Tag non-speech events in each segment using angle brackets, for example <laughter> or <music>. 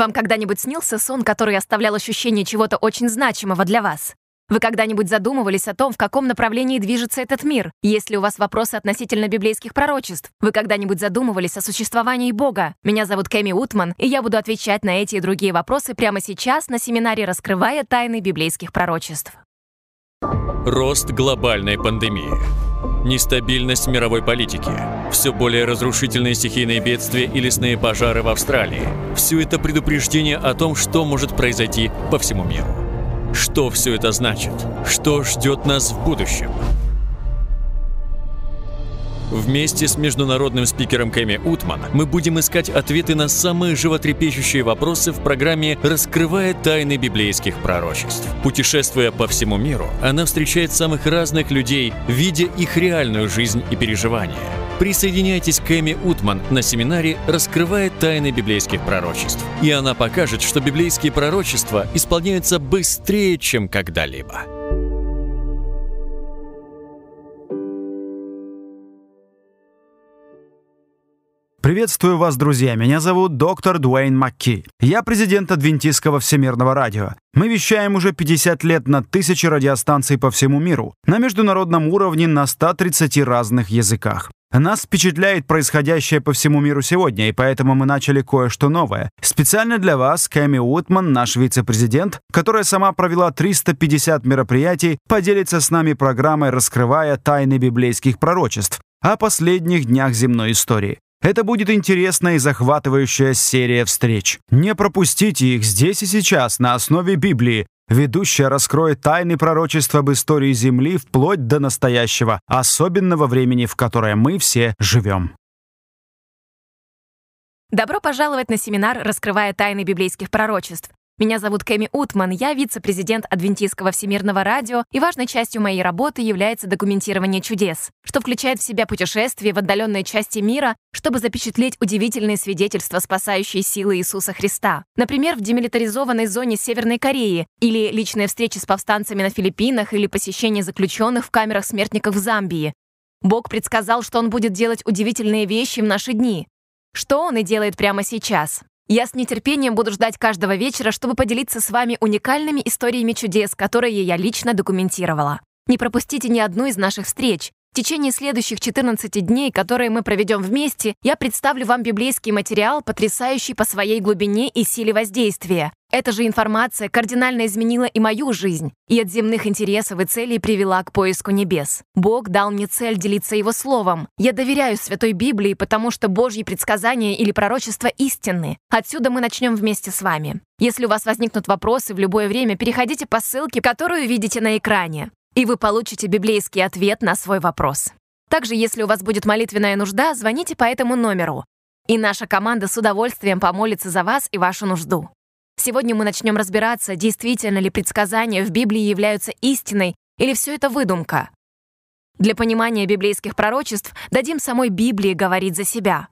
Вам когда-нибудь снился сон, который оставлял ощущение чего-то очень значимого для вас? Вы когда-нибудь задумывались о том, в каком направлении движется этот мир? Есть ли у вас вопросы относительно библейских пророчеств? Вы когда-нибудь задумывались о существовании Бога? Меня зовут Кэми Утман, и я буду отвечать на эти и другие вопросы прямо сейчас на семинаре «Раскрывая тайны библейских пророчеств». Рост глобальной пандемии. Нестабильность мировой политики. Все более разрушительные стихийные бедствия и лесные пожары в Австралии. Все это предупреждение о том, что может произойти по всему миру. Что все это значит? Что ждет нас в будущем? Вместе с международным спикером Кэми Утман мы будем искать ответы на самые животрепещущие вопросы в программе «Раскрывая тайны библейских пророчеств». Путешествуя по всему миру, она встречает самых разных людей, видя их реальную жизнь и переживания. Присоединяйтесь к Эми Утман на семинаре «Раскрывая тайны библейских пророчеств». И она покажет, что библейские пророчества исполняются быстрее, чем когда-либо. Приветствую вас, друзья. Меня зовут доктор Дуэйн Макки. Я президент Адвентистского всемирного радио. Мы вещаем уже 50 лет на тысячи радиостанций по всему миру, на международном уровне на 130 разных языках. Нас впечатляет происходящее по всему миру сегодня, и поэтому мы начали кое-что новое. Специально для вас Кэми Утман, наш вице-президент, которая сама провела 350 мероприятий, поделится с нами программой «Раскрывая тайны библейских пророчеств» о последних днях земной истории. Это будет интересная и захватывающая серия встреч. Не пропустите их здесь и сейчас на основе Библии. Ведущая раскроет тайны пророчества об истории Земли вплоть до настоящего, особенного времени, в которое мы все живем. Добро пожаловать на семинар «Раскрывая тайны библейских пророчеств». Меня зовут Кэми Утман, я вице-президент Адвентистского всемирного радио, и важной частью моей работы является документирование чудес, что включает в себя путешествия в отдаленные части мира, чтобы запечатлеть удивительные свидетельства спасающей силы Иисуса Христа. Например, в демилитаризованной зоне Северной Кореи, или личные встречи с повстанцами на Филиппинах, или посещение заключенных в камерах смертников в Замбии. Бог предсказал, что Он будет делать удивительные вещи в наши дни. Что Он и делает прямо сейчас. Я с нетерпением буду ждать каждого вечера, чтобы поделиться с вами уникальными историями чудес, которые я лично документировала. Не пропустите ни одну из наших встреч. В течение следующих 14 дней, которые мы проведем вместе, я представлю вам библейский материал, потрясающий по своей глубине и силе воздействия. Эта же информация кардинально изменила и мою жизнь, и от земных интересов и целей привела к поиску небес. Бог дал мне цель делиться Его Словом. Я доверяю Святой Библии, потому что Божьи предсказания или пророчества истинны. Отсюда мы начнем вместе с вами. Если у вас возникнут вопросы в любое время, переходите по ссылке, которую видите на экране и вы получите библейский ответ на свой вопрос. Также, если у вас будет молитвенная нужда, звоните по этому номеру, и наша команда с удовольствием помолится за вас и вашу нужду. Сегодня мы начнем разбираться, действительно ли предсказания в Библии являются истиной или все это выдумка. Для понимания библейских пророчеств дадим самой Библии говорить за себя.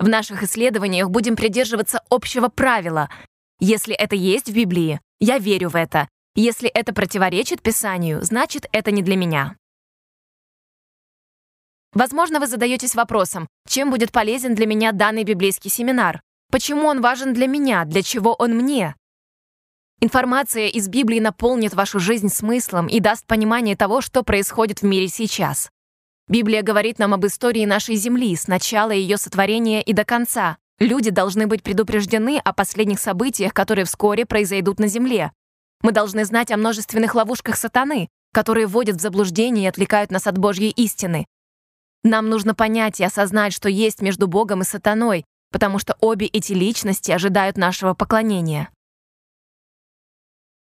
В наших исследованиях будем придерживаться общего правила. Если это есть в Библии, я верю в это, если это противоречит Писанию, значит, это не для меня. Возможно, вы задаетесь вопросом, чем будет полезен для меня данный библейский семинар? Почему он важен для меня? Для чего он мне? Информация из Библии наполнит вашу жизнь смыслом и даст понимание того, что происходит в мире сейчас. Библия говорит нам об истории нашей Земли с начала ее сотворения и до конца. Люди должны быть предупреждены о последних событиях, которые вскоре произойдут на Земле. Мы должны знать о множественных ловушках сатаны, которые вводят в заблуждение и отвлекают нас от Божьей истины. Нам нужно понять и осознать, что есть между Богом и сатаной, потому что обе эти личности ожидают нашего поклонения.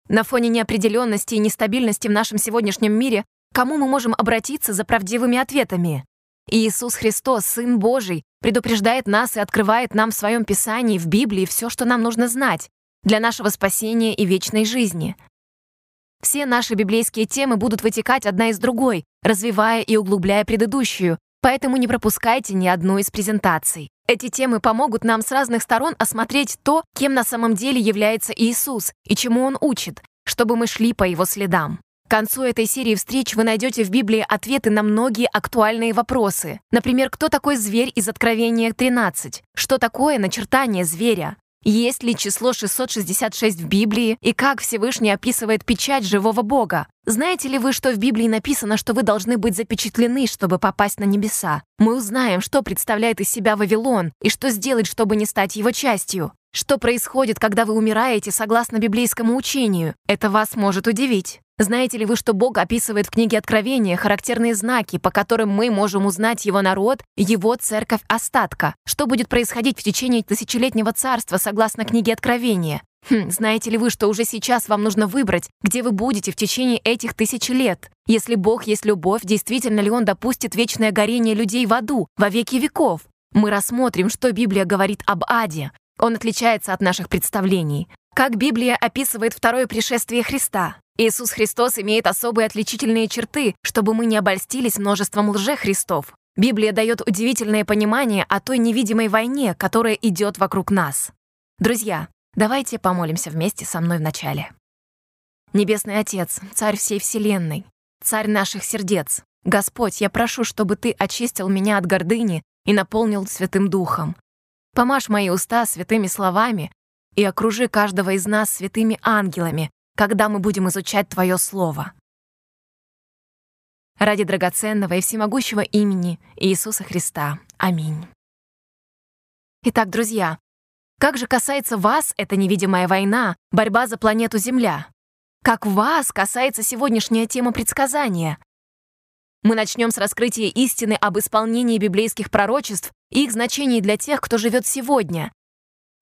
На фоне неопределенности и нестабильности в нашем сегодняшнем мире кому мы можем обратиться за правдивыми ответами? Иисус Христос, Сын Божий, предупреждает нас и открывает нам в Своем Писании, в Библии все, что нам нужно знать для нашего спасения и вечной жизни. Все наши библейские темы будут вытекать одна из другой, развивая и углубляя предыдущую, поэтому не пропускайте ни одну из презентаций. Эти темы помогут нам с разных сторон осмотреть то, кем на самом деле является Иисус и чему Он учит, чтобы мы шли по Его следам. К концу этой серии встреч вы найдете в Библии ответы на многие актуальные вопросы. Например, кто такой зверь из Откровения 13? Что такое начертание зверя? Есть ли число 666 в Библии и как Всевышний описывает печать живого Бога? Знаете ли вы, что в Библии написано, что вы должны быть запечатлены, чтобы попасть на небеса? Мы узнаем, что представляет из себя Вавилон и что сделать, чтобы не стать его частью. Что происходит, когда вы умираете согласно библейскому учению? Это вас может удивить. Знаете ли вы, что Бог описывает в книге Откровения характерные знаки, по которым мы можем узнать его народ, его церковь остатка? Что будет происходить в течение тысячелетнего царства согласно книге Откровения? Хм, знаете ли вы, что уже сейчас вам нужно выбрать, где вы будете в течение этих тысяч лет? Если Бог есть любовь, действительно ли Он допустит вечное горение людей в аду во веки веков? Мы рассмотрим, что Библия говорит об аде. Он отличается от наших представлений. Как Библия описывает второе пришествие Христа? Иисус Христос имеет особые отличительные черты, чтобы мы не обольстились множеством лже-христов. Библия дает удивительное понимание о той невидимой войне, которая идет вокруг нас. Друзья, давайте помолимся вместе со мной в начале. Небесный Отец, Царь всей Вселенной, Царь наших сердец, Господь, я прошу, чтобы Ты очистил меня от гордыни и наполнил Святым Духом. Помажь мои уста святыми словами и окружи каждого из нас святыми ангелами, когда мы будем изучать Твое Слово. Ради драгоценного и всемогущего имени Иисуса Христа. Аминь. Итак, друзья, как же касается вас эта невидимая война, борьба за планету Земля? Как вас касается сегодняшняя тема предсказания? Мы начнем с раскрытия истины об исполнении библейских пророчеств и их значении для тех, кто живет сегодня.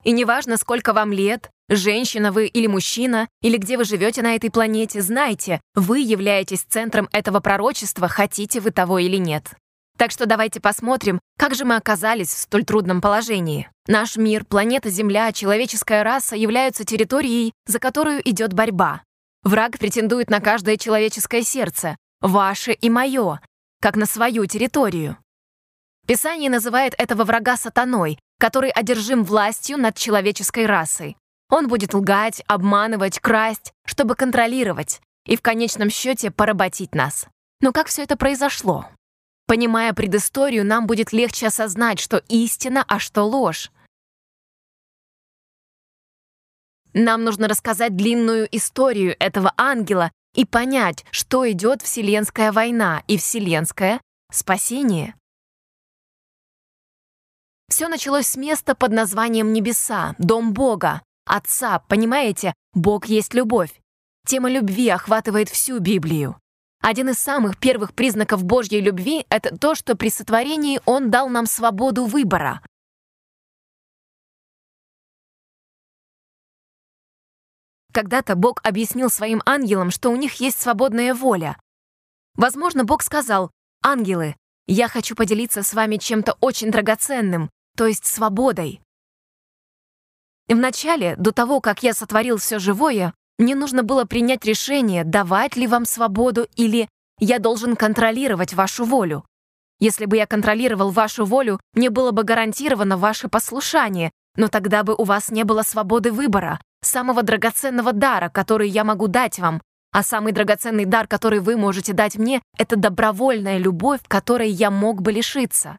И неважно, сколько вам лет, Женщина вы или мужчина, или где вы живете на этой планете, знайте, вы являетесь центром этого пророчества, хотите вы того или нет. Так что давайте посмотрим, как же мы оказались в столь трудном положении. Наш мир, планета Земля, человеческая раса являются территорией, за которую идет борьба. Враг претендует на каждое человеческое сердце, ваше и мое, как на свою территорию. Писание называет этого врага сатаной, который одержим властью над человеческой расой. Он будет лгать, обманывать, красть, чтобы контролировать и в конечном счете поработить нас. Но как все это произошло? Понимая предысторию, нам будет легче осознать, что истина, а что ложь. Нам нужно рассказать длинную историю этого ангела и понять, что идет вселенская война и вселенское спасение. Все началось с места под названием Небеса, Дом Бога, Отца, понимаете? Бог есть любовь. Тема любви охватывает всю Библию. Один из самых первых признаков Божьей любви — это то, что при сотворении Он дал нам свободу выбора. Когда-то Бог объяснил своим ангелам, что у них есть свободная воля. Возможно, Бог сказал, «Ангелы, я хочу поделиться с вами чем-то очень драгоценным, то есть свободой. Вначале, до того, как я сотворил все живое, мне нужно было принять решение, давать ли вам свободу или я должен контролировать вашу волю. Если бы я контролировал вашу волю, мне было бы гарантировано ваше послушание, но тогда бы у вас не было свободы выбора, самого драгоценного дара, который я могу дать вам. А самый драгоценный дар, который вы можете дать мне, это добровольная любовь, которой я мог бы лишиться.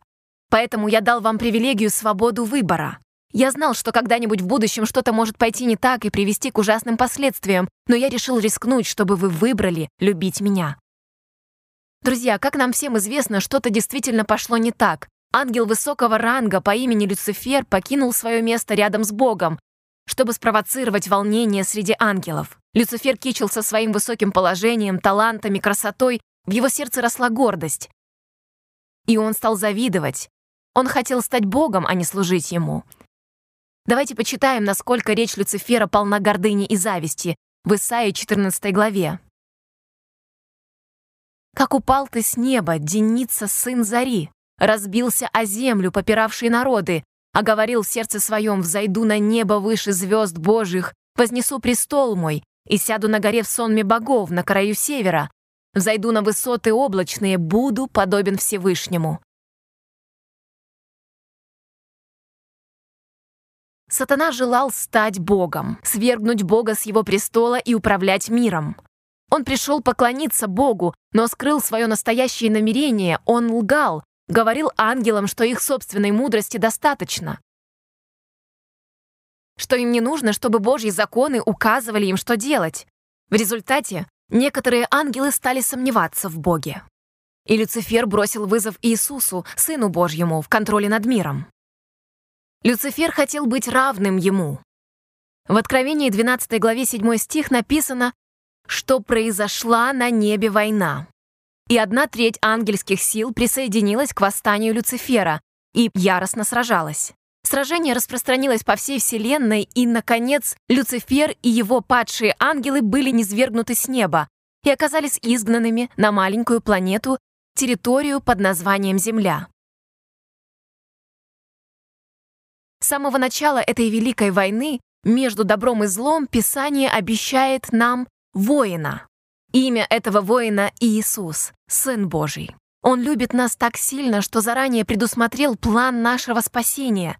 Поэтому я дал вам привилегию свободу выбора. Я знал, что когда-нибудь в будущем что-то может пойти не так и привести к ужасным последствиям, но я решил рискнуть, чтобы вы выбрали любить меня. Друзья, как нам всем известно, что-то действительно пошло не так. Ангел высокого ранга по имени Люцифер покинул свое место рядом с Богом, чтобы спровоцировать волнение среди ангелов. Люцифер кичился своим высоким положением, талантами, красотой, в его сердце росла гордость. И он стал завидовать. Он хотел стать Богом, а не служить ему. Давайте почитаем, насколько речь Люцифера полна гордыни и зависти в Исаии 14 главе. «Как упал ты с неба, Деница, сын Зари, разбился о землю, попиравшие народы, а говорил в сердце своем, взойду на небо выше звезд Божьих, вознесу престол мой и сяду на горе в сонме богов на краю севера, взойду на высоты облачные, буду подобен Всевышнему. Сатана желал стать Богом, свергнуть Бога с его престола и управлять миром. Он пришел поклониться Богу, но скрыл свое настоящее намерение, он лгал, говорил ангелам, что их собственной мудрости достаточно, что им не нужно, чтобы Божьи законы указывали им, что делать. В результате некоторые ангелы стали сомневаться в Боге. И Люцифер бросил вызов Иисусу, Сыну Божьему, в контроле над миром. Люцифер хотел быть равным ему. В Откровении 12 главе 7 стих написано, что произошла на небе война. И одна треть ангельских сил присоединилась к восстанию Люцифера и яростно сражалась. Сражение распространилось по всей Вселенной, и, наконец, Люцифер и его падшие ангелы были низвергнуты с неба и оказались изгнанными на маленькую планету, территорию под названием Земля. С самого начала этой Великой войны между добром и злом Писание обещает нам воина. Имя этого воина — Иисус, Сын Божий. Он любит нас так сильно, что заранее предусмотрел план нашего спасения.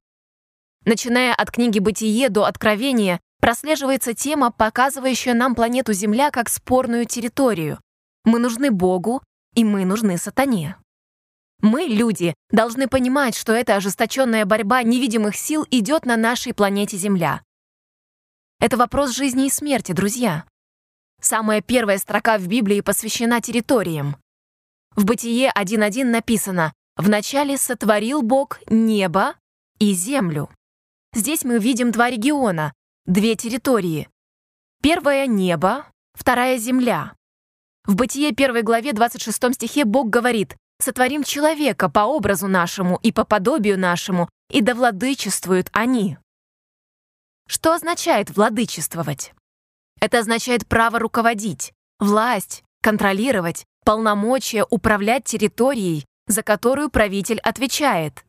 Начиная от книги «Бытие» до «Откровения», прослеживается тема, показывающая нам планету Земля как спорную территорию. Мы нужны Богу, и мы нужны сатане. Мы, люди, должны понимать, что эта ожесточенная борьба невидимых сил идет на нашей планете Земля. Это вопрос жизни и смерти, друзья. Самая первая строка в Библии посвящена территориям. В Бытие 1.1 написано «Вначале сотворил Бог небо и землю». Здесь мы видим два региона, две территории. Первая — небо, вторая — земля. В Бытие 1 главе 26 стихе Бог говорит «Сотворим человека по образу нашему и по подобию нашему, и да владычествуют они». Что означает владычествовать? Это означает право руководить, власть, контролировать, полномочия управлять территорией, за которую правитель отвечает.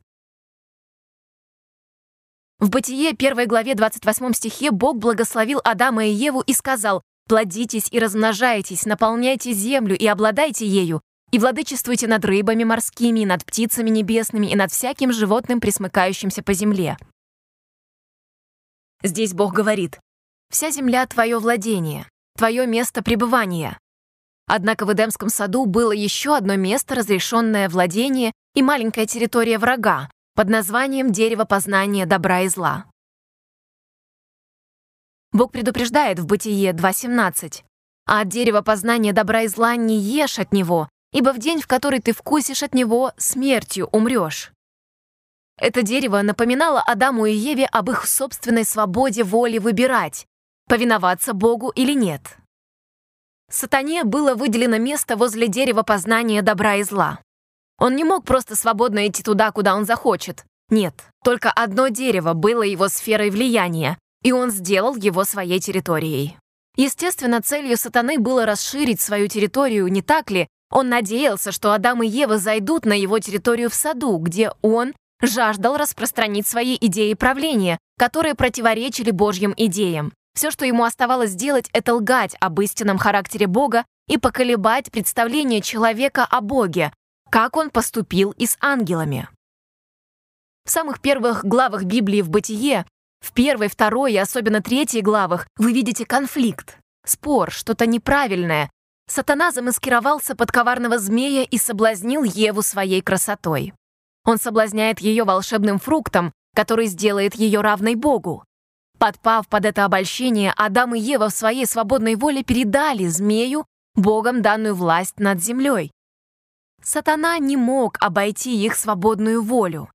В Бытие 1 главе 28 стихе Бог благословил Адама и Еву и сказал «Плодитесь и размножайтесь, наполняйте землю и обладайте ею, и владычествуйте над рыбами морскими, и над птицами небесными, и над всяким животным, присмыкающимся по земле». Здесь Бог говорит Вся земля — твое владение, твое место пребывания. Однако в Эдемском саду было еще одно место, разрешенное владение и маленькая территория врага под названием «Дерево познания добра и зла». Бог предупреждает в Бытие 2.17 «А от дерева познания добра и зла не ешь от него, ибо в день, в который ты вкусишь от него, смертью умрешь». Это дерево напоминало Адаму и Еве об их собственной свободе воли выбирать, повиноваться Богу или нет. Сатане было выделено место возле дерева познания добра и зла. Он не мог просто свободно идти туда, куда он захочет. Нет, только одно дерево было его сферой влияния, и он сделал его своей территорией. Естественно, целью сатаны было расширить свою территорию, не так ли? Он надеялся, что Адам и Ева зайдут на его территорию в саду, где он жаждал распространить свои идеи правления, которые противоречили Божьим идеям. Все, что ему оставалось сделать, это лгать об истинном характере Бога и поколебать представление человека о Боге, как он поступил и с ангелами. В самых первых главах Библии в Бытие, в первой, второй и особенно третьей главах вы видите конфликт, спор, что-то неправильное. Сатана замаскировался под коварного змея и соблазнил Еву своей красотой. Он соблазняет ее волшебным фруктом, который сделает ее равной Богу. Подпав под это обольщение, Адам и Ева в своей свободной воле передали змею Богом данную власть над землей. Сатана не мог обойти их свободную волю.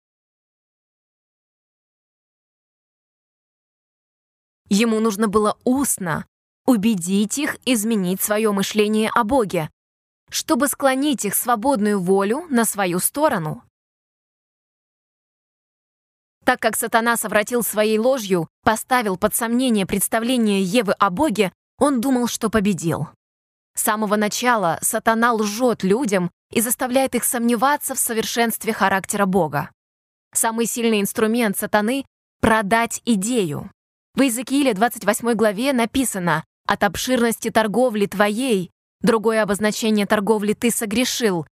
Ему нужно было устно убедить их изменить свое мышление о Боге, чтобы склонить их свободную волю на свою сторону. Так как сатана совратил своей ложью, поставил под сомнение представление Евы о Боге, он думал, что победил. С самого начала сатана лжет людям и заставляет их сомневаться в совершенстве характера Бога. Самый сильный инструмент сатаны — продать идею. В Иезекииле 28 главе написано «От обширности торговли твоей, другое обозначение торговли ты согрешил».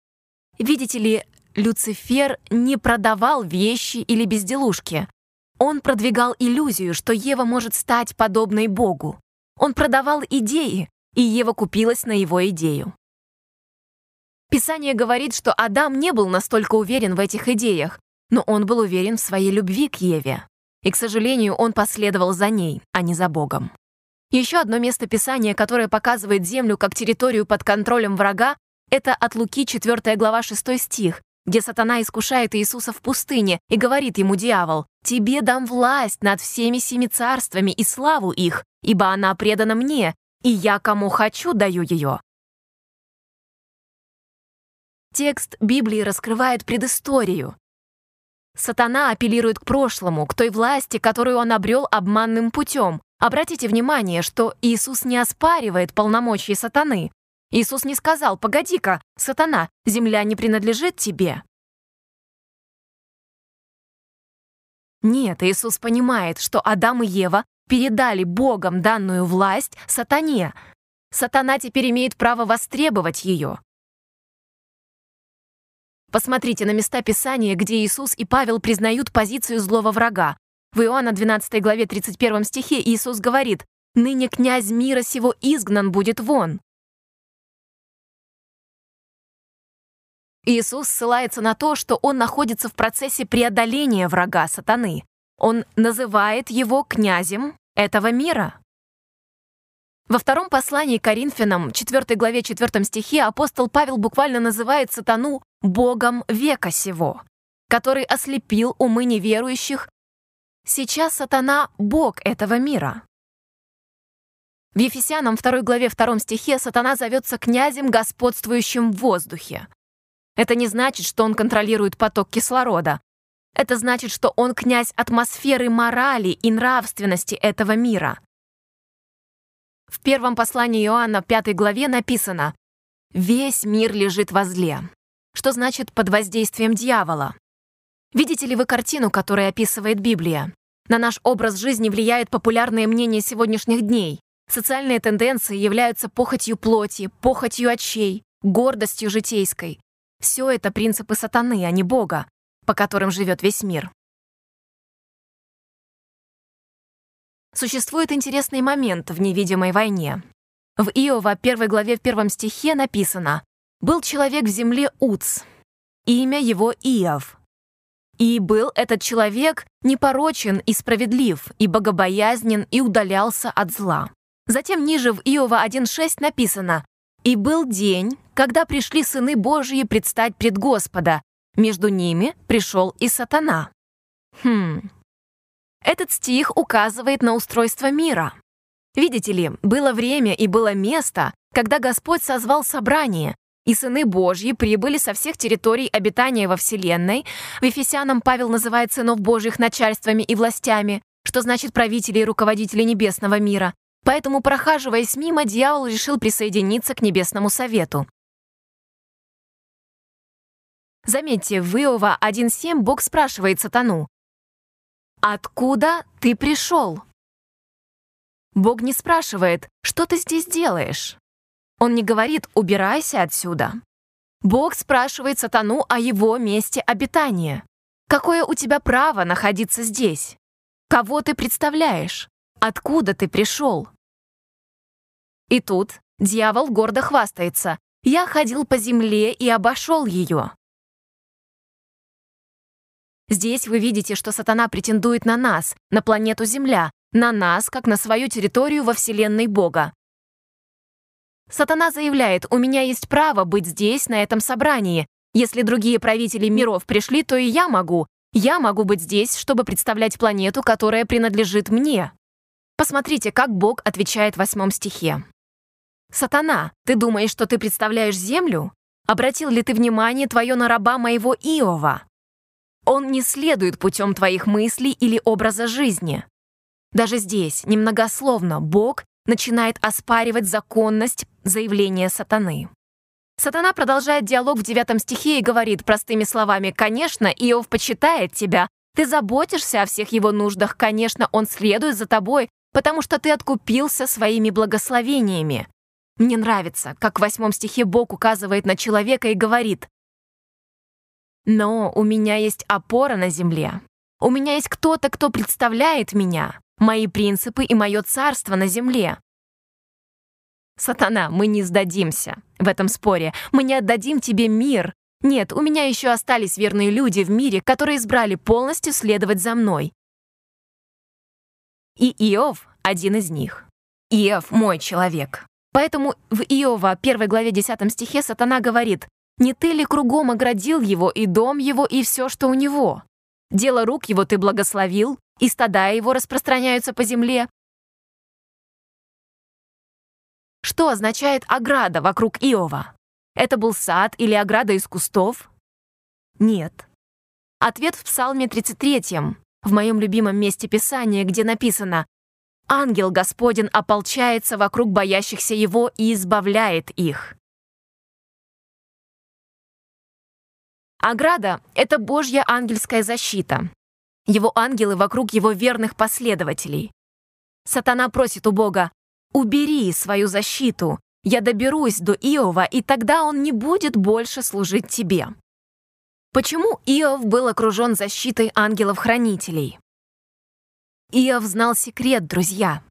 Видите ли, Люцифер не продавал вещи или безделушки. Он продвигал иллюзию, что Ева может стать подобной Богу. Он продавал идеи, и Ева купилась на его идею. Писание говорит, что Адам не был настолько уверен в этих идеях, но он был уверен в своей любви к Еве. И, к сожалению, он последовал за ней, а не за Богом. Еще одно место Писания, которое показывает землю как территорию под контролем врага, это от Луки 4 глава 6 стих, где сатана искушает Иисуса в пустыне и говорит ему дьявол, «Тебе дам власть над всеми семи царствами и славу их, ибо она предана мне, и я кому хочу даю ее». Текст Библии раскрывает предысторию. Сатана апеллирует к прошлому, к той власти, которую он обрел обманным путем. Обратите внимание, что Иисус не оспаривает полномочий сатаны. Иисус не сказал, «Погоди-ка, сатана, земля не принадлежит тебе». Нет, Иисус понимает, что Адам и Ева передали Богом данную власть сатане. Сатана теперь имеет право востребовать ее. Посмотрите на места Писания, где Иисус и Павел признают позицию злого врага. В Иоанна 12 главе 31 стихе Иисус говорит «Ныне князь мира сего изгнан будет вон». Иисус ссылается на то, что он находится в процессе преодоления врага сатаны. Он называет его князем этого мира. Во втором послании Коринфянам, 4 главе 4 стихе, апостол Павел буквально называет сатану «богом века сего», который ослепил умы неверующих. Сейчас сатана — бог этого мира. В Ефесянам 2 главе 2 стихе сатана зовется князем, господствующим в воздухе. Это не значит, что он контролирует поток кислорода. Это значит, что он князь атмосферы морали и нравственности этого мира. В первом послании Иоанна, 5 главе, написано «Весь мир лежит во зле», что значит «под воздействием дьявола». Видите ли вы картину, которую описывает Библия? На наш образ жизни влияет популярное мнение сегодняшних дней. Социальные тенденции являются похотью плоти, похотью очей, гордостью житейской. Все это принципы сатаны, а не Бога, по которым живет весь мир. Существует интересный момент в невидимой войне. В Иова, первой главе в первом стихе написано «Был человек в земле Уц, имя его Иов. И был этот человек непорочен и справедлив, и богобоязнен, и удалялся от зла». Затем ниже в Иова 1.6 написано «И был день, когда пришли сыны Божьи предстать пред Господа, между ними пришел и сатана». Хм, этот стих указывает на устройство мира. Видите ли, было время и было место, когда Господь созвал собрание, и сыны Божьи прибыли со всех территорий обитания во Вселенной. В Ефесянам Павел называет сынов Божьих начальствами и властями, что значит правители и руководители небесного мира. Поэтому, прохаживаясь мимо, дьявол решил присоединиться к Небесному Совету. Заметьте, в Иова 1.7 Бог спрашивает сатану, «Откуда ты пришел?» Бог не спрашивает, что ты здесь делаешь. Он не говорит «убирайся отсюда». Бог спрашивает сатану о его месте обитания. Какое у тебя право находиться здесь? Кого ты представляешь? Откуда ты пришел? И тут дьявол гордо хвастается. «Я ходил по земле и обошел ее». Здесь вы видите, что сатана претендует на нас, на планету Земля, на нас, как на свою территорию во Вселенной Бога. Сатана заявляет, у меня есть право быть здесь, на этом собрании. Если другие правители миров пришли, то и я могу. Я могу быть здесь, чтобы представлять планету, которая принадлежит мне. Посмотрите, как Бог отвечает в восьмом стихе. «Сатана, ты думаешь, что ты представляешь Землю? Обратил ли ты внимание твое на раба моего Иова? Он не следует путем твоих мыслей или образа жизни. Даже здесь, немногословно, Бог начинает оспаривать законность заявления сатаны. Сатана продолжает диалог в девятом стихе и говорит простыми словами, «Конечно, Иов почитает тебя, ты заботишься о всех его нуждах, конечно, он следует за тобой, потому что ты откупился своими благословениями». Мне нравится, как в восьмом стихе Бог указывает на человека и говорит, но у меня есть опора на земле. У меня есть кто-то, кто представляет меня, мои принципы и мое царство на земле. «Сатана, мы не сдадимся в этом споре. Мы не отдадим тебе мир. Нет, у меня еще остались верные люди в мире, которые избрали полностью следовать за мной. И Иов — один из них. Иов — мой человек. Поэтому в Иова, 1 главе 10 стихе, сатана говорит, «Не ты ли кругом оградил его и дом его, и все, что у него? Дело рук его ты благословил, и стада его распространяются по земле». Что означает ограда вокруг Иова? Это был сад или ограда из кустов? Нет. Ответ в Псалме 33, в моем любимом месте Писания, где написано «Ангел Господень ополчается вокруг боящихся Его и избавляет их». Ограда — это Божья ангельская защита. Его ангелы вокруг его верных последователей. Сатана просит у Бога «Убери свою защиту, я доберусь до Иова, и тогда он не будет больше служить тебе». Почему Иов был окружен защитой ангелов-хранителей? Иов знал секрет, друзья.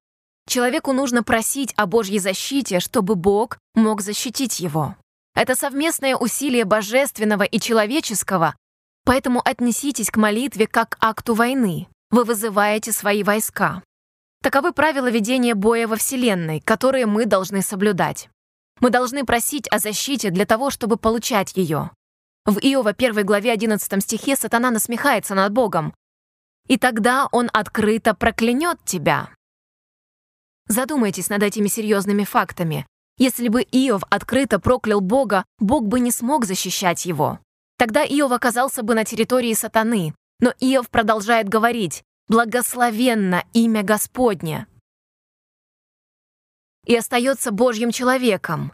Человеку нужно просить о Божьей защите, чтобы Бог мог защитить его. Это совместное усилие божественного и человеческого, поэтому отнеситесь к молитве как к акту войны. Вы вызываете свои войска. Таковы правила ведения боя во Вселенной, которые мы должны соблюдать. Мы должны просить о защите для того, чтобы получать ее. В Иова 1 главе 11 стихе сатана насмехается над Богом. «И тогда он открыто проклянет тебя». Задумайтесь над этими серьезными фактами. Если бы Иов открыто проклял Бога, Бог бы не смог защищать его. Тогда Иов оказался бы на территории сатаны. Но Иов продолжает говорить благословенно имя Господне. И остается Божьим человеком.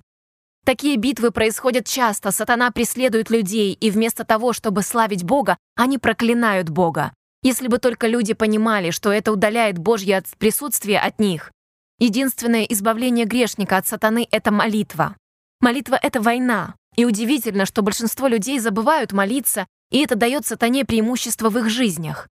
Такие битвы происходят часто, сатана преследует людей, и вместо того, чтобы славить Бога, они проклинают Бога. Если бы только люди понимали, что это удаляет Божье присутствие от них. Единственное избавление грешника от сатаны — это молитва. Молитва — это война. И удивительно, что большинство людей забывают молиться, и это дает сатане преимущество в их жизнях.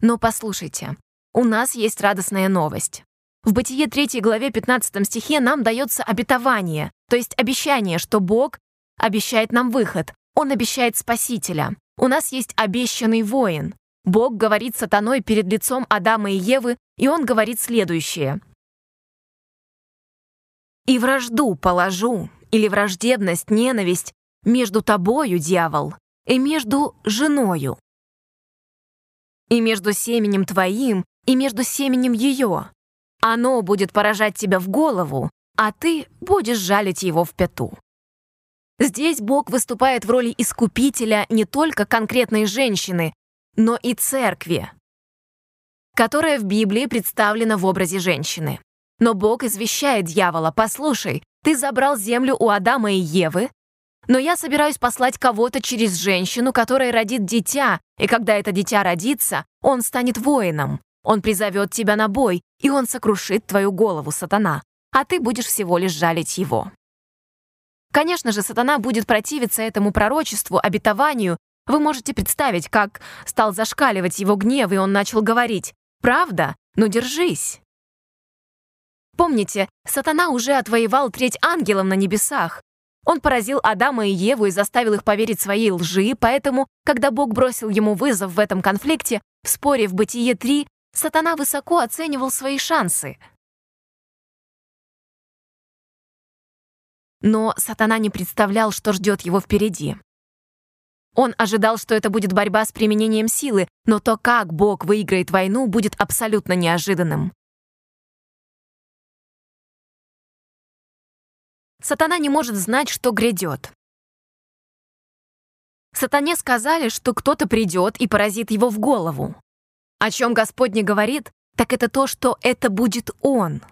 Но послушайте, у нас есть радостная новость. В Бытие 3 главе 15 стихе нам дается обетование, то есть обещание, что Бог обещает нам выход, Он обещает Спасителя. У нас есть обещанный воин. Бог говорит сатаной перед лицом Адама и Евы, и Он говорит следующее. «И вражду положу, или враждебность, ненависть между тобою, дьявол, и между женою, и между семенем твоим, и между семенем ее. Оно будет поражать тебя в голову, а ты будешь жалить его в пяту. Здесь Бог выступает в роли искупителя не только конкретной женщины, но и церкви, которая в Библии представлена в образе женщины. Но Бог извещает дьявола, «Послушай, ты забрал землю у Адама и Евы, но я собираюсь послать кого-то через женщину, которая родит дитя, и когда это дитя родится, он станет воином. Он призовет тебя на бой, и он сокрушит твою голову, сатана, а ты будешь всего лишь жалить его. Конечно же, сатана будет противиться этому пророчеству, обетованию. Вы можете представить, как стал зашкаливать его гнев, и он начал говорить «Правда? Ну держись!» Помните, сатана уже отвоевал треть ангелов на небесах, он поразил Адама и Еву и заставил их поверить своей лжи, поэтому, когда Бог бросил ему вызов в этом конфликте, в споре в Бытие 3, сатана высоко оценивал свои шансы. Но сатана не представлял, что ждет его впереди. Он ожидал, что это будет борьба с применением силы, но то, как Бог выиграет войну, будет абсолютно неожиданным. Сатана не может знать, что грядет. Сатане сказали, что кто-то придет и поразит его в голову. О чем Господь не говорит, так это то, что это будет Он.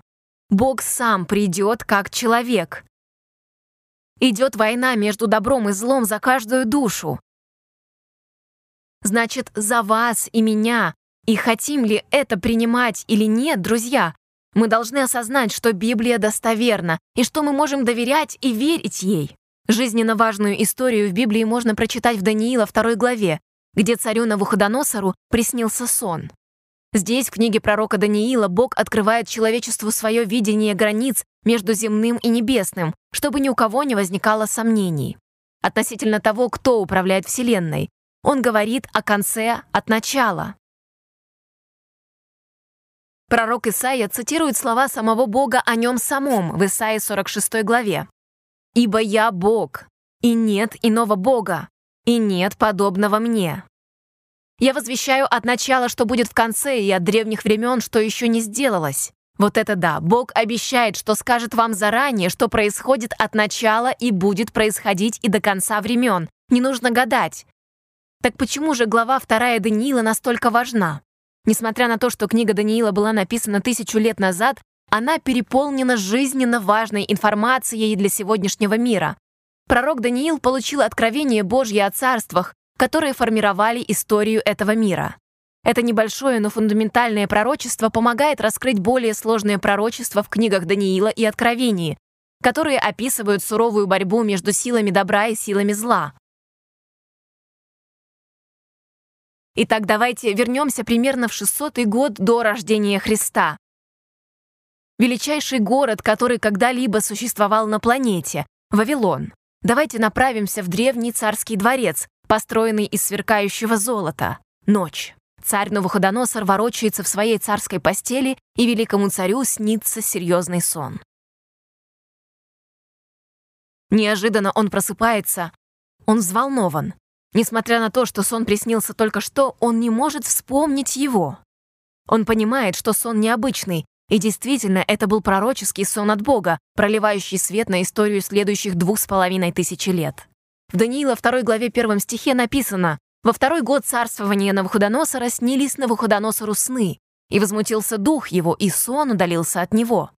Бог сам придет как человек. Идет война между добром и злом за каждую душу. Значит, за вас и меня. И хотим ли это принимать или нет, друзья, мы должны осознать, что Библия достоверна, и что мы можем доверять и верить ей. Жизненно важную историю в Библии можно прочитать в Даниила 2 главе, где царю Навуходоносору приснился сон. Здесь, в книге пророка Даниила, Бог открывает человечеству свое видение границ между земным и небесным, чтобы ни у кого не возникало сомнений. Относительно того, кто управляет Вселенной, он говорит о конце от начала. Пророк Исаия цитирует слова самого Бога о нем самом в Исаии 46 главе. «Ибо я Бог, и нет иного Бога, и нет подобного мне. Я возвещаю от начала, что будет в конце, и от древних времен, что еще не сделалось. Вот это да, Бог обещает, что скажет вам заранее, что происходит от начала и будет происходить и до конца времен. Не нужно гадать. Так почему же глава вторая Даниила настолько важна? Несмотря на то, что книга Даниила была написана тысячу лет назад, она переполнена жизненно важной информацией для сегодняшнего мира. Пророк Даниил получил откровение Божье о царствах, которые формировали историю этого мира. Это небольшое, но фундаментальное пророчество помогает раскрыть более сложные пророчества в книгах Даниила и Откровении, которые описывают суровую борьбу между силами добра и силами зла. Итак, давайте вернемся примерно в 600 год до рождения Христа. Величайший город, который когда-либо существовал на планете — Вавилон. Давайте направимся в древний царский дворец, построенный из сверкающего золота. Ночь. Царь Новоходоносор ворочается в своей царской постели, и великому царю снится серьезный сон. Неожиданно он просыпается. Он взволнован. Несмотря на то, что сон приснился только что, он не может вспомнить его. Он понимает, что сон необычный, и действительно, это был пророческий сон от Бога, проливающий свет на историю следующих двух с половиной тысячи лет. В Даниила 2 главе 1 стихе написано «Во второй год царствования Навуходоносора снились Навуходоносору сны, и возмутился дух его, и сон удалился от него».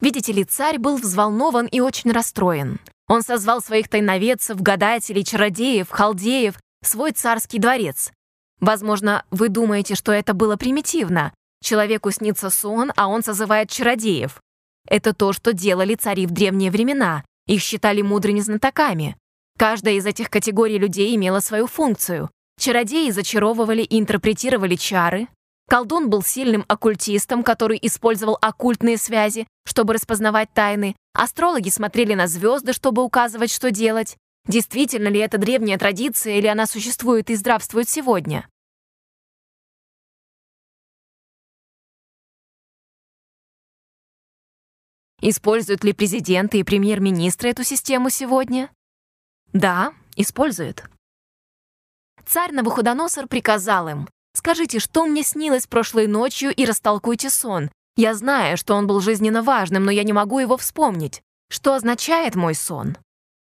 Видите ли, царь был взволнован и очень расстроен. Он созвал своих тайноведцев, гадателей, чародеев, халдеев свой царский дворец. Возможно, вы думаете, что это было примитивно. Человеку снится сон, а он созывает чародеев. Это то, что делали цари в древние времена. Их считали мудрыми знатоками. Каждая из этих категорий людей имела свою функцию. Чародеи зачаровывали и интерпретировали чары. Колдун был сильным оккультистом, который использовал оккультные связи, чтобы распознавать тайны. Астрологи смотрели на звезды, чтобы указывать, что делать. Действительно ли это древняя традиция, или она существует и здравствует сегодня? Используют ли президенты и премьер-министры эту систему сегодня? Да, используют. Царь Навуходоносор приказал им, «Скажите, что мне снилось прошлой ночью и растолкуйте сон. Я знаю, что он был жизненно важным, но я не могу его вспомнить. Что означает мой сон?»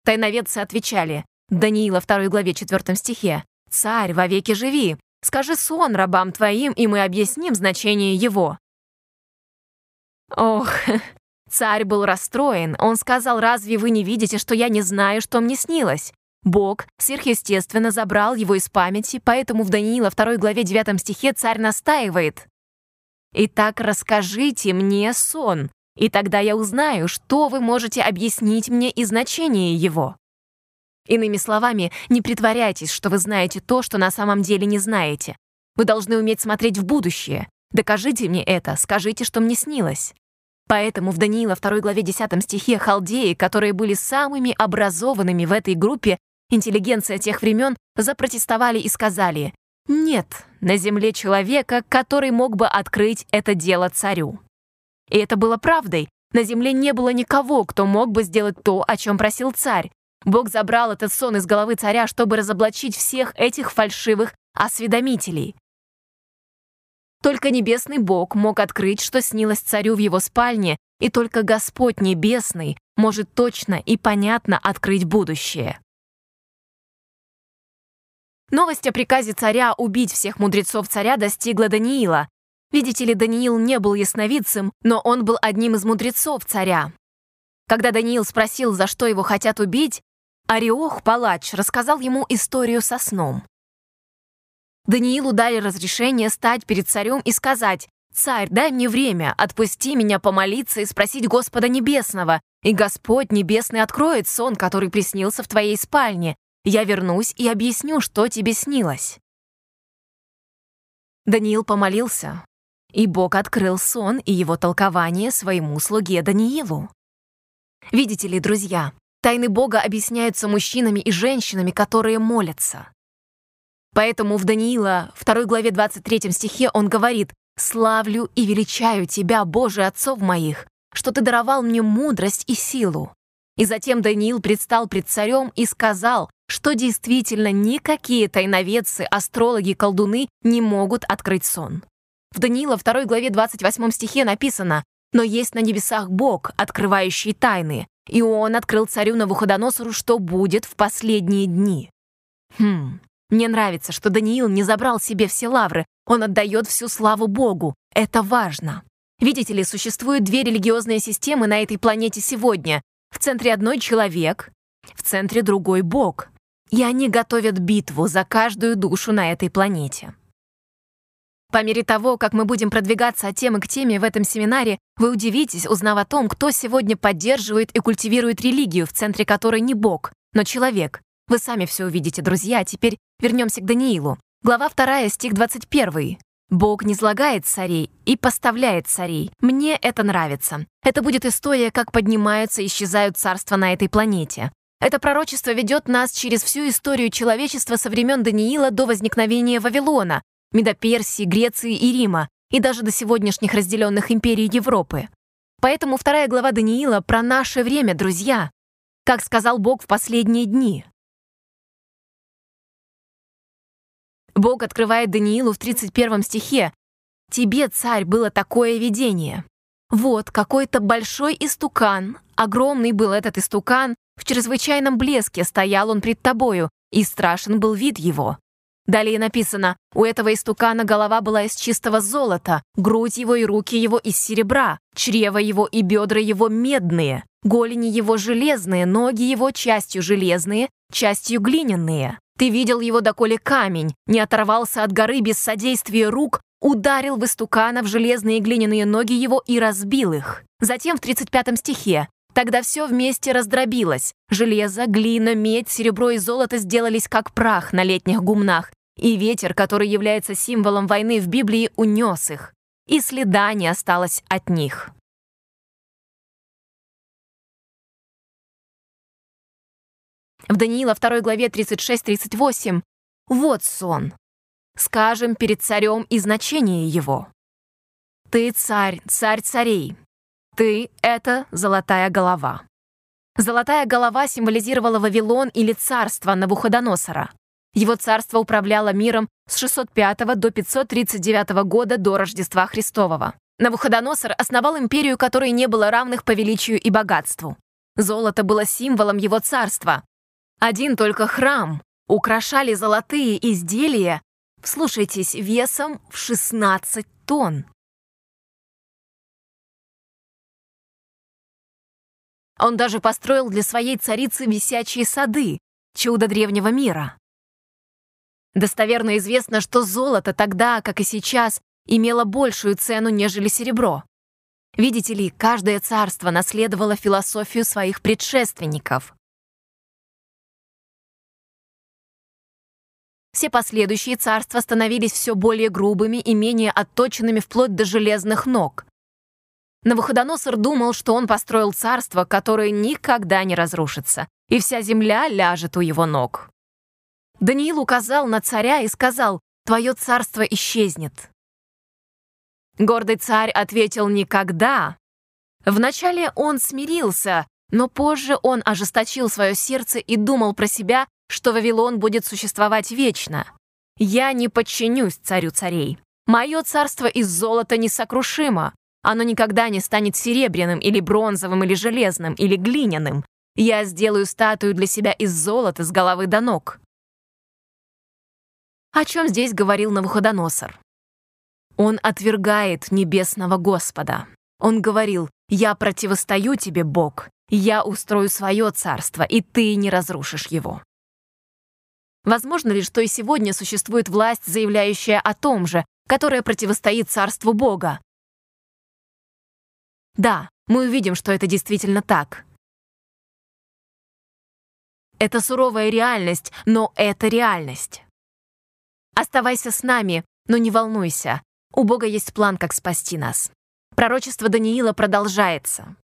Тайноведцы отвечали, Даниила 2 главе 4 стихе, «Царь, вовеки живи, скажи сон рабам твоим, и мы объясним значение его». Ох, <laughs> Царь был расстроен. Он сказал, «Разве вы не видите, что я не знаю, что мне снилось?» Бог сверхъестественно забрал его из памяти, поэтому в Даниила 2 главе 9 стихе царь настаивает. «Итак, расскажите мне сон, и тогда я узнаю, что вы можете объяснить мне и значение его». Иными словами, не притворяйтесь, что вы знаете то, что на самом деле не знаете. Вы должны уметь смотреть в будущее. Докажите мне это, скажите, что мне снилось. Поэтому в Даниила 2 главе 10 стихе халдеи, которые были самыми образованными в этой группе, интеллигенция тех времен, запротестовали и сказали «Нет на земле человека, который мог бы открыть это дело царю». И это было правдой. На земле не было никого, кто мог бы сделать то, о чем просил царь. Бог забрал этот сон из головы царя, чтобы разоблачить всех этих фальшивых осведомителей. Только небесный Бог мог открыть, что снилось царю в его спальне, и только Господь Небесный может точно и понятно открыть будущее. Новость о приказе царя убить всех мудрецов царя достигла Даниила. Видите ли, Даниил не был ясновидцем, но он был одним из мудрецов царя. Когда Даниил спросил, за что его хотят убить, Ариох, палач, рассказал ему историю со сном. Даниилу дали разрешение стать перед царем и сказать, «Царь, дай мне время, отпусти меня помолиться и спросить Господа Небесного, и Господь Небесный откроет сон, который приснился в твоей спальне. Я вернусь и объясню, что тебе снилось». Даниил помолился, И Бог открыл сон и его толкование своему слуге Даниилу. Видите ли, друзья, тайны Бога объясняются мужчинами и женщинами, которые молятся. Поэтому в Даниила, 2 главе 23 стихе, он говорит «Славлю и величаю Тебя, Боже, отцов моих, что Ты даровал мне мудрость и силу». И затем Даниил предстал пред царем и сказал, что действительно никакие тайноведцы, астрологи, колдуны не могут открыть сон. В Даниила 2 главе 28 стихе написано «Но есть на небесах Бог, открывающий тайны, и Он открыл царю Навуходоносору, что будет в последние дни». Хм, мне нравится, что Даниил не забрал себе все лавры, он отдает всю славу Богу. Это важно. Видите ли, существуют две религиозные системы на этой планете сегодня. В центре одной человек, в центре другой Бог. И они готовят битву за каждую душу на этой планете. По мере того, как мы будем продвигаться от темы к теме в этом семинаре, вы удивитесь, узнав о том, кто сегодня поддерживает и культивирует религию, в центре которой не Бог, но человек. Вы сами все увидите, друзья. А теперь вернемся к Даниилу. Глава 2, стих 21. Бог не злагает царей и поставляет царей. Мне это нравится. Это будет история, как поднимаются и исчезают царства на этой планете. Это пророчество ведет нас через всю историю человечества со времен Даниила до возникновения Вавилона, Медоперсии, Греции и Рима, и даже до сегодняшних разделенных империй Европы. Поэтому вторая глава Даниила про наше время, друзья. Как сказал Бог в последние дни. Бог открывает Даниилу в 31 стихе. «Тебе, царь, было такое видение. Вот какой-то большой истукан, огромный был этот истукан, в чрезвычайном блеске стоял он пред тобою, и страшен был вид его. Далее написано, у этого истукана голова была из чистого золота, грудь его и руки его из серебра, чрево его и бедра его медные, голени его железные, ноги его частью железные, частью глиняные. Ты видел его, доколе камень, не оторвался от горы без содействия рук, ударил в истукана в железные глиняные ноги его и разбил их. Затем в 35 стихе Тогда все вместе раздробилось. Железо, глина, медь, серебро и золото сделались как прах на летних гумнах, и ветер, который является символом войны в Библии, унес их, и следа не осталось от них. В Даниила 2 главе 36-38 «Вот сон. Скажем перед царем и значение его. Ты царь, царь царей, ты — это золотая голова. Золотая голова символизировала Вавилон или царство Навуходоносора. Его царство управляло миром с 605 до 539 года до Рождества Христового. Навуходоносор основал империю, которой не было равных по величию и богатству. Золото было символом его царства. Один только храм украшали золотые изделия, вслушайтесь, весом в 16 тонн. Он даже построил для своей царицы висячие сады, чудо древнего мира. Достоверно известно, что золото тогда, как и сейчас, имело большую цену, нежели серебро. Видите ли, каждое царство наследовало философию своих предшественников. Все последующие царства становились все более грубыми и менее отточенными вплоть до железных ног. Навуходоносор думал, что он построил царство, которое никогда не разрушится, и вся земля ляжет у его ног. Даниил указал на царя и сказал, «Твое царство исчезнет». Гордый царь ответил «Никогда». Вначале он смирился, но позже он ожесточил свое сердце и думал про себя, что Вавилон будет существовать вечно. «Я не подчинюсь царю царей. Мое царство из золота несокрушимо, оно никогда не станет серебряным или бронзовым или железным или глиняным. Я сделаю статую для себя из золота с головы до ног. О чем здесь говорил Навуходоносор? Он отвергает небесного Господа. Он говорил, «Я противостою тебе, Бог, я устрою свое царство, и ты не разрушишь его». Возможно ли, что и сегодня существует власть, заявляющая о том же, которая противостоит царству Бога, да, мы увидим, что это действительно так. Это суровая реальность, но это реальность. Оставайся с нами, но не волнуйся. У Бога есть план, как спасти нас. Пророчество Даниила продолжается.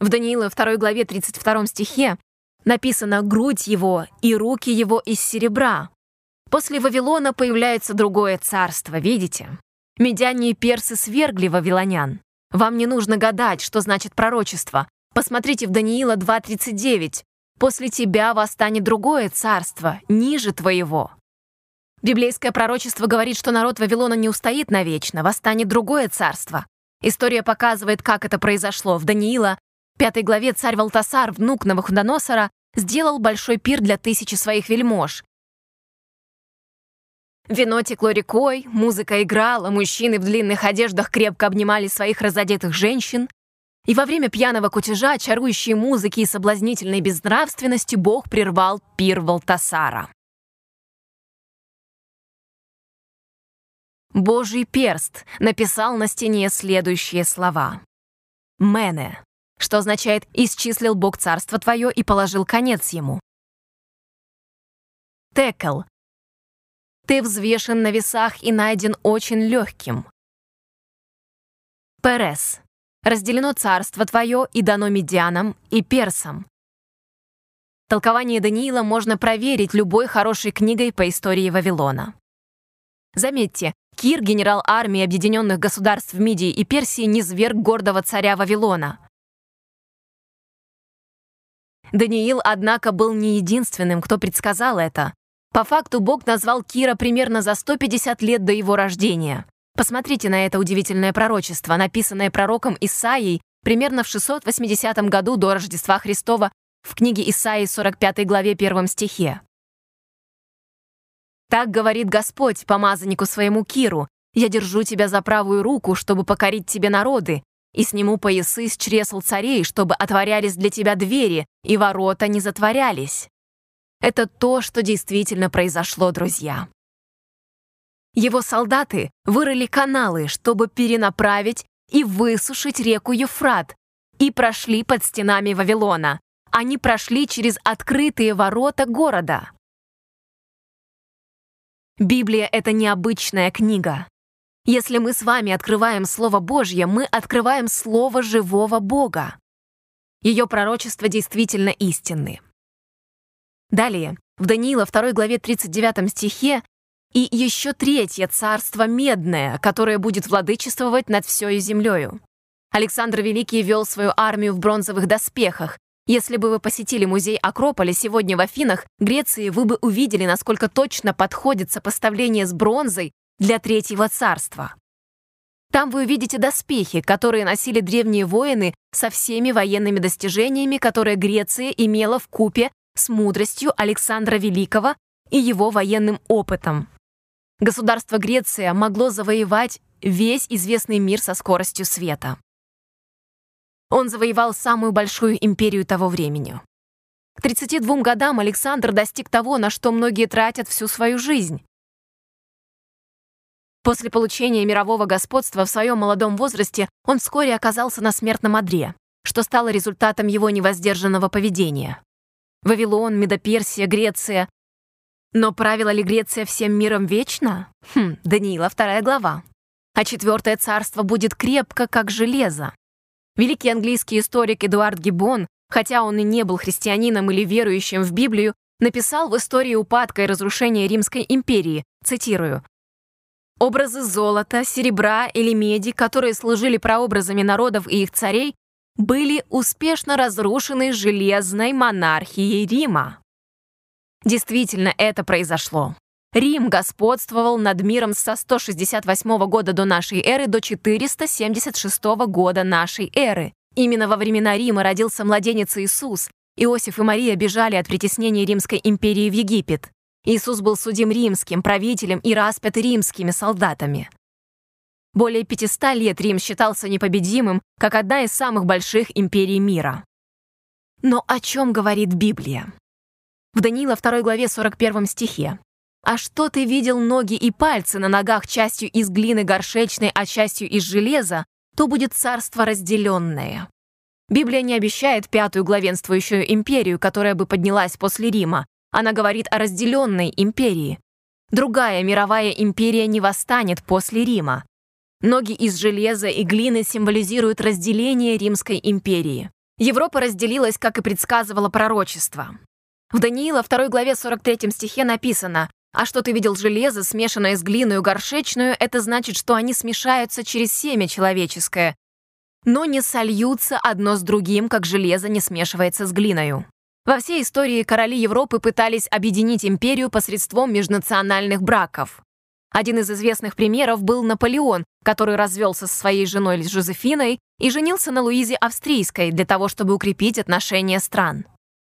В Даниила 2 главе 32 стихе написано «грудь его и руки его из серебра». После Вавилона появляется другое царство, видите? Медяне и персы свергли вавилонян. Вам не нужно гадать, что значит пророчество. Посмотрите в Даниила 2.39. «После тебя восстанет другое царство, ниже твоего». Библейское пророчество говорит, что народ Вавилона не устоит навечно, восстанет другое царство. История показывает, как это произошло. В Даниила, пятой главе, царь Валтасар, внук Навуходоносора, сделал большой пир для тысячи своих вельмож. Вино текло рекой, музыка играла, мужчины в длинных одеждах крепко обнимали своих разодетых женщин. И во время пьяного кутежа, чарующей музыки и соблазнительной безнравственности, Бог прервал пир Валтасара. Божий перст написал на стене следующие слова. «Мене», что означает «исчислил Бог царство твое и положил конец ему». «Текл», ты взвешен на весах и найден очень легким. Перес, разделено царство твое и дано медианам и персам. Толкование Даниила можно проверить любой хорошей книгой по истории Вавилона. Заметьте, Кир, генерал армии Объединенных Государств Мидии и Персии, не зверг гордого царя Вавилона. Даниил, однако, был не единственным, кто предсказал это. По факту Бог назвал Кира примерно за 150 лет до его рождения. Посмотрите на это удивительное пророчество, написанное пророком Исаией примерно в 680 году до Рождества Христова в книге Исаии 45 главе 1 стихе. Так говорит Господь помазаннику своему Киру, «Я держу тебя за правую руку, чтобы покорить тебе народы, и сниму поясы с чресл царей, чтобы отворялись для тебя двери, и ворота не затворялись». Это то, что действительно произошло, друзья. Его солдаты вырыли каналы, чтобы перенаправить и высушить реку Ефрат, и прошли под стенами Вавилона. Они прошли через открытые ворота города. Библия — это необычная книга. Если мы с вами открываем Слово Божье, мы открываем Слово живого Бога. Ее пророчества действительно истинны. Далее, в Даниила 2 главе 39 стихе «И еще третье царство медное, которое будет владычествовать над всею землею». Александр Великий вел свою армию в бронзовых доспехах, если бы вы посетили музей Акрополя сегодня в Афинах, Греции, вы бы увидели, насколько точно подходит сопоставление с бронзой для Третьего Царства. Там вы увидите доспехи, которые носили древние воины со всеми военными достижениями, которые Греция имела в купе с мудростью Александра Великого и его военным опытом. Государство Греция могло завоевать весь известный мир со скоростью света. Он завоевал самую большую империю того времени. К 32 годам Александр достиг того, на что многие тратят всю свою жизнь. После получения мирового господства в своем молодом возрасте он вскоре оказался на смертном одре, что стало результатом его невоздержанного поведения. Вавилон, Медоперсия, Греция. Но правила ли Греция всем миром вечно? Хм, Даниила, вторая глава. А четвертое царство будет крепко, как железо. Великий английский историк Эдуард Гиббон, хотя он и не был христианином или верующим в Библию, написал в истории упадка и разрушения Римской империи, цитирую, «Образы золота, серебра или меди, которые служили прообразами народов и их царей, были успешно разрушены железной монархией Рима». Действительно, это произошло. Рим господствовал над миром со 168 года до нашей эры до 476 года нашей эры. Именно во времена Рима родился младенец Иисус. Иосиф и Мария бежали от притеснения Римской империи в Египет. Иисус был судим римским правителем и распят римскими солдатами. Более 500 лет Рим считался непобедимым, как одна из самых больших империй мира. Но о чем говорит Библия? В Даниила 2 главе 41 стихе а что ты видел ноги и пальцы на ногах частью из глины горшечной, а частью из железа, то будет царство разделенное. Библия не обещает пятую главенствующую империю, которая бы поднялась после Рима. Она говорит о разделенной империи. Другая мировая империя не восстанет после Рима. Ноги из железа и глины символизируют разделение Римской империи. Европа разделилась, как и предсказывало пророчество. В Даниила 2 главе 43 стихе написано «А что ты видел железо, смешанное с глиной горшечную, это значит, что они смешаются через семя человеческое, но не сольются одно с другим, как железо не смешивается с глиною». Во всей истории короли Европы пытались объединить империю посредством межнациональных браков. Один из известных примеров был Наполеон, который развелся со своей женой Жозефиной и женился на Луизе Австрийской для того, чтобы укрепить отношения стран.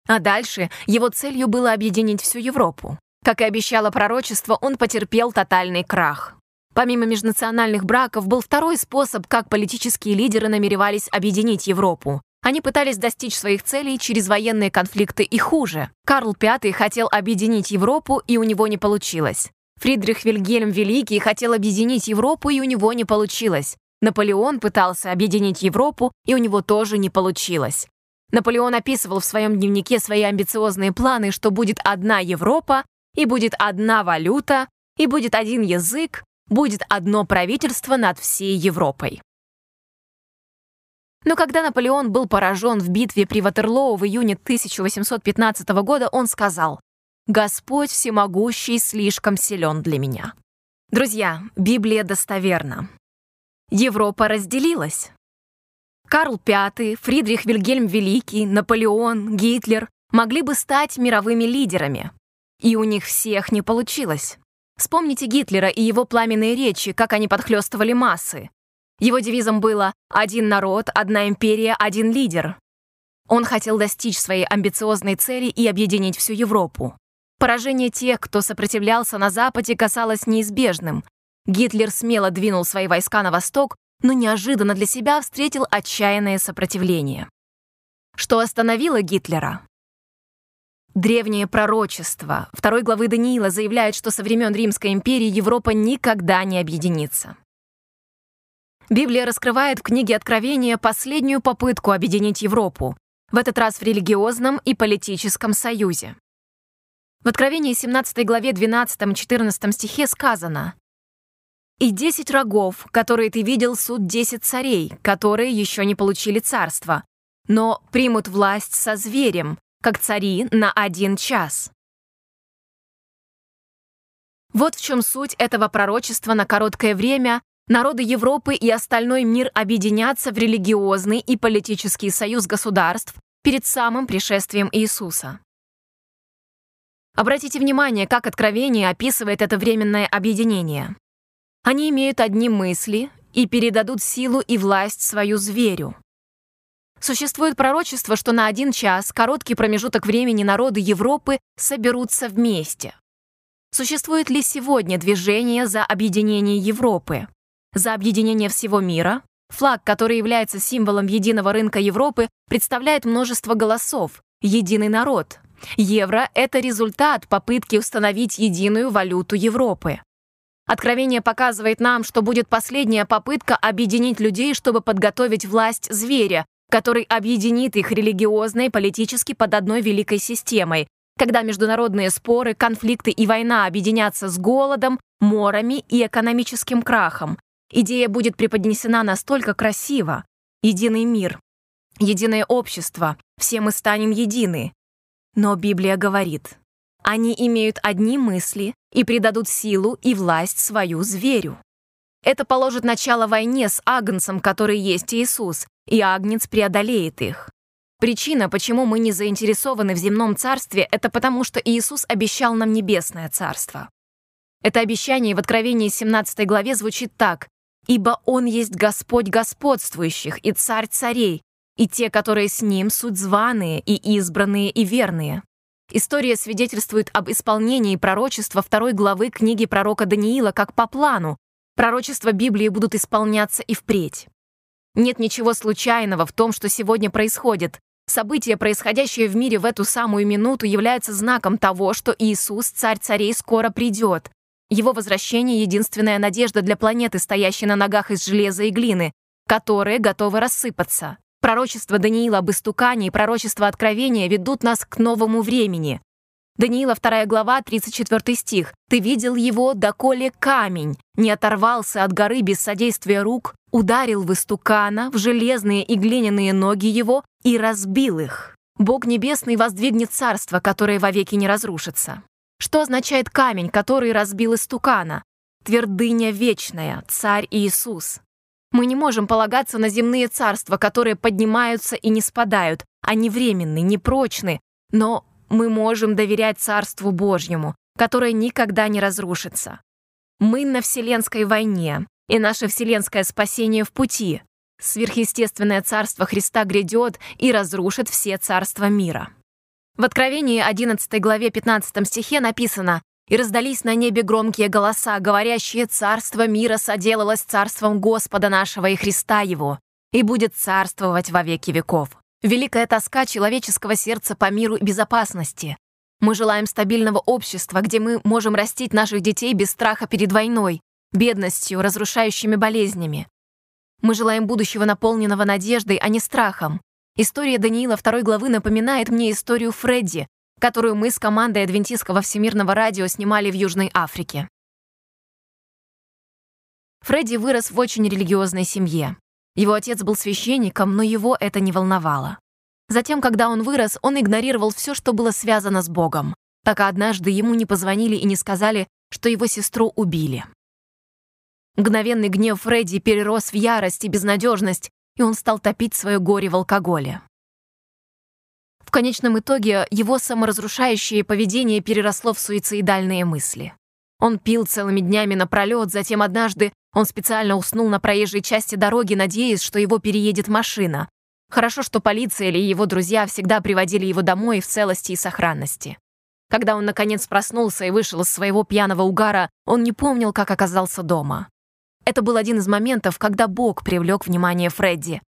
А дальше его целью было объединить всю Европу. Как и обещало пророчество, он потерпел тотальный крах. Помимо межнациональных браков был второй способ, как политические лидеры намеревались объединить Европу. Они пытались достичь своих целей через военные конфликты и хуже. Карл V хотел объединить Европу, и у него не получилось. Фридрих Вильгельм Великий хотел объединить Европу, и у него не получилось. Наполеон пытался объединить Европу, и у него тоже не получилось. Наполеон описывал в своем дневнике свои амбициозные планы, что будет одна Европа, и будет одна валюта, и будет один язык, будет одно правительство над всей Европой. Но когда Наполеон был поражен в битве при Ватерлоу в июне 1815 года, он сказал, Господь всемогущий слишком силен для меня. Друзья, Библия достоверна. Европа разделилась. Карл V, Фридрих Вильгельм Великий, Наполеон, Гитлер могли бы стать мировыми лидерами. И у них всех не получилось. Вспомните Гитлера и его пламенные речи, как они подхлестывали массы. Его девизом было «один народ, одна империя, один лидер». Он хотел достичь своей амбициозной цели и объединить всю Европу. Поражение тех, кто сопротивлялся на Западе, казалось неизбежным. Гитлер смело двинул свои войска на восток, но неожиданно для себя встретил отчаянное сопротивление. Что остановило Гитлера? Древнее пророчество второй главы Даниила заявляет, что со времен Римской империи Европа никогда не объединится. Библия раскрывает в книге Откровения последнюю попытку объединить Европу, в этот раз в религиозном и политическом союзе. В Откровении 17 главе 12-14 стихе сказано «И десять рогов, которые ты видел, суд десять царей, которые еще не получили царство, но примут власть со зверем, как цари на один час». Вот в чем суть этого пророчества на короткое время народы Европы и остальной мир объединятся в религиозный и политический союз государств перед самым пришествием Иисуса. Обратите внимание, как Откровение описывает это временное объединение. Они имеют одни мысли и передадут силу и власть свою зверю. Существует пророчество, что на один час, короткий промежуток времени народы Европы соберутся вместе. Существует ли сегодня движение за объединение Европы? За объединение всего мира? Флаг, который является символом единого рынка Европы, представляет множество голосов, единый народ, Евро — это результат попытки установить единую валюту Европы. Откровение показывает нам, что будет последняя попытка объединить людей, чтобы подготовить власть зверя, который объединит их религиозно и политически под одной великой системой, когда международные споры, конфликты и война объединятся с голодом, морами и экономическим крахом. Идея будет преподнесена настолько красиво. Единый мир, единое общество, все мы станем едины. Но Библия говорит, они имеют одни мысли и придадут силу и власть свою зверю. Это положит начало войне с Агнцем, который есть Иисус, и Агнец преодолеет их. Причина, почему мы не заинтересованы в земном царстве, это потому, что Иисус обещал нам небесное царство. Это обещание в Откровении 17 главе звучит так «Ибо Он есть Господь господствующих и Царь царей, и те, которые с ним, суть званые и избранные и верные. История свидетельствует об исполнении пророчества второй главы книги пророка Даниила как по плану. Пророчества Библии будут исполняться и впредь. Нет ничего случайного в том, что сегодня происходит. События, происходящие в мире в эту самую минуту, являются знаком того, что Иисус, Царь царей, скоро придет. Его возвращение — единственная надежда для планеты, стоящей на ногах из железа и глины, которые готовы рассыпаться. Пророчество Даниила об истукане и пророчество Откровения ведут нас к новому времени. Даниила 2 глава, 34 стих. «Ты видел его, доколе камень не оторвался от горы без содействия рук, ударил в истукана, в железные и глиняные ноги его и разбил их. Бог Небесный воздвигнет царство, которое вовеки не разрушится». Что означает камень, который разбил истукана? Твердыня вечная, царь Иисус. Мы не можем полагаться на земные царства, которые поднимаются и не спадают. Они временны, непрочны, но мы можем доверять Царству Божьему, которое никогда не разрушится. Мы на Вселенской войне, и наше вселенское спасение в пути. Сверхъестественное Царство Христа грядет и разрушит все царства мира. В Откровении 11 главе 15 стихе написано «И раздались на небе громкие голоса, говорящие, царство мира соделалось царством Господа нашего и Христа Его, и будет царствовать во веки веков». Великая тоска человеческого сердца по миру и безопасности. Мы желаем стабильного общества, где мы можем растить наших детей без страха перед войной, бедностью, разрушающими болезнями. Мы желаем будущего, наполненного надеждой, а не страхом. История Даниила второй главы напоминает мне историю Фредди, которую мы с командой Адвентистского всемирного радио снимали в Южной Африке. Фредди вырос в очень религиозной семье. Его отец был священником, но его это не волновало. Затем, когда он вырос, он игнорировал все, что было связано с Богом, пока однажды ему не позвонили и не сказали, что его сестру убили. Мгновенный гнев Фредди перерос в ярость и безнадежность, и он стал топить свое горе в алкоголе. В конечном итоге его саморазрушающее поведение переросло в суицидальные мысли. Он пил целыми днями напролет, затем однажды он специально уснул на проезжей части дороги, надеясь, что его переедет машина. Хорошо, что полиция или его друзья всегда приводили его домой в целости и сохранности. Когда он, наконец, проснулся и вышел из своего пьяного угара, он не помнил, как оказался дома. Это был один из моментов, когда Бог привлек внимание Фредди.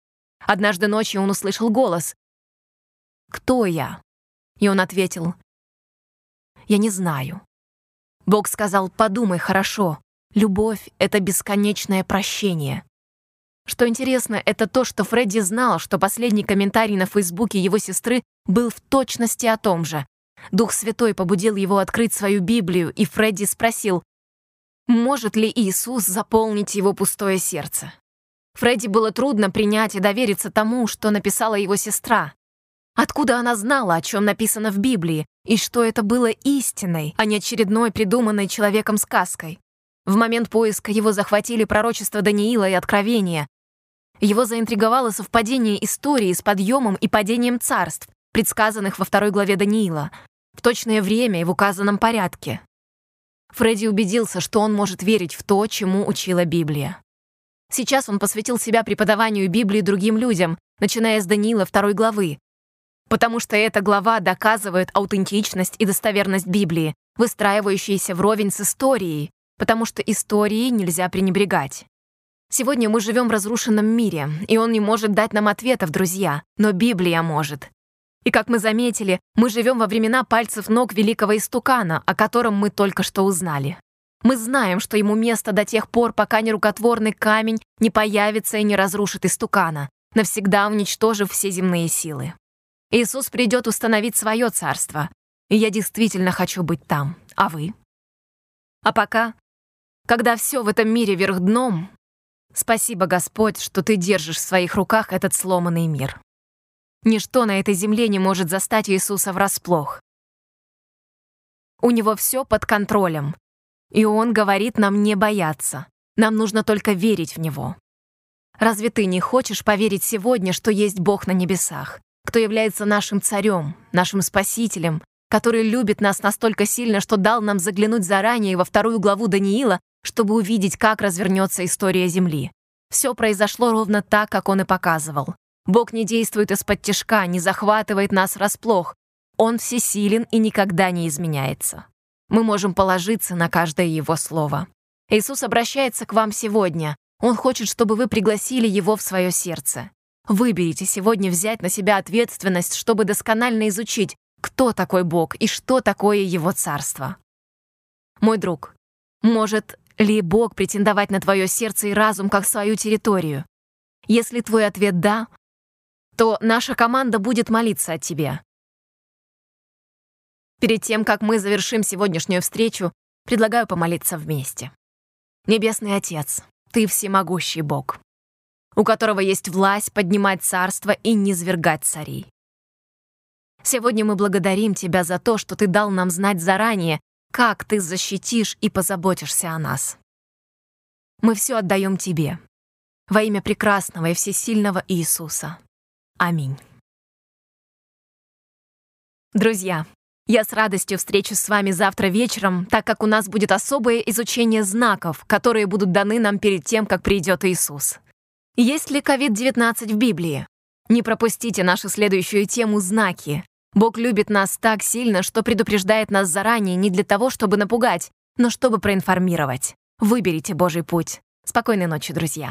Однажды ночью он услышал голос. «Кто я?» И он ответил. «Я не знаю». Бог сказал, «Подумай хорошо, Любовь — это бесконечное прощение. Что интересно, это то, что Фредди знал, что последний комментарий на Фейсбуке его сестры был в точности о том же. Дух Святой побудил его открыть свою Библию, и Фредди спросил, может ли Иисус заполнить его пустое сердце. Фредди было трудно принять и довериться тому, что написала его сестра. Откуда она знала, о чем написано в Библии, и что это было истиной, а не очередной придуманной человеком сказкой? В момент поиска его захватили пророчество Даниила и Откровения. Его заинтриговало совпадение истории с подъемом и падением царств, предсказанных во второй главе Даниила, в точное время и в указанном порядке. Фредди убедился, что он может верить в то, чему учила Библия. Сейчас он посвятил себя преподаванию Библии другим людям, начиная с Даниила второй главы, потому что эта глава доказывает аутентичность и достоверность Библии, выстраивающиеся вровень с историей, потому что историей нельзя пренебрегать. Сегодня мы живем в разрушенном мире, и он не может дать нам ответов, друзья, но Библия может. И как мы заметили, мы живем во времена пальцев ног великого истукана, о котором мы только что узнали. Мы знаем, что ему место до тех пор, пока нерукотворный камень не появится и не разрушит истукана, навсегда уничтожив все земные силы. Иисус придет установить свое царство, и я действительно хочу быть там. А вы? А пока когда все в этом мире вверх дном, спасибо, Господь, что Ты держишь в своих руках этот сломанный мир. Ничто на этой земле не может застать Иисуса врасплох. У Него все под контролем, и Он говорит нам не бояться. Нам нужно только верить в Него. Разве ты не хочешь поверить сегодня, что есть Бог на небесах, кто является нашим царем, нашим спасителем, который любит нас настолько сильно, что дал нам заглянуть заранее во вторую главу Даниила чтобы увидеть, как развернется история Земли. Все произошло ровно так, как он и показывал. Бог не действует из-под тяжка, не захватывает нас врасплох. Он всесилен и никогда не изменяется. Мы можем положиться на каждое Его слово. Иисус обращается к вам сегодня. Он хочет, чтобы вы пригласили Его в свое сердце. Выберите сегодня взять на себя ответственность, чтобы досконально изучить, кто такой Бог и что такое Его Царство. Мой друг, может, ли Бог претендовать на твое сердце и разум как свою территорию? Если твой ответ «да», то наша команда будет молиться о тебе. Перед тем, как мы завершим сегодняшнюю встречу, предлагаю помолиться вместе. Небесный Отец, Ты всемогущий Бог, у которого есть власть поднимать царство и низвергать царей. Сегодня мы благодарим Тебя за то, что Ты дал нам знать заранее, как Ты защитишь и позаботишься о нас. Мы все отдаем Тебе. Во имя прекрасного и всесильного Иисуса. Аминь. Друзья, я с радостью встречусь с вами завтра вечером, так как у нас будет особое изучение знаков, которые будут даны нам перед тем, как придет Иисус. Есть ли COVID-19 в Библии? Не пропустите нашу следующую тему «Знаки». Бог любит нас так сильно, что предупреждает нас заранее не для того, чтобы напугать, но чтобы проинформировать. Выберите Божий путь. Спокойной ночи, друзья.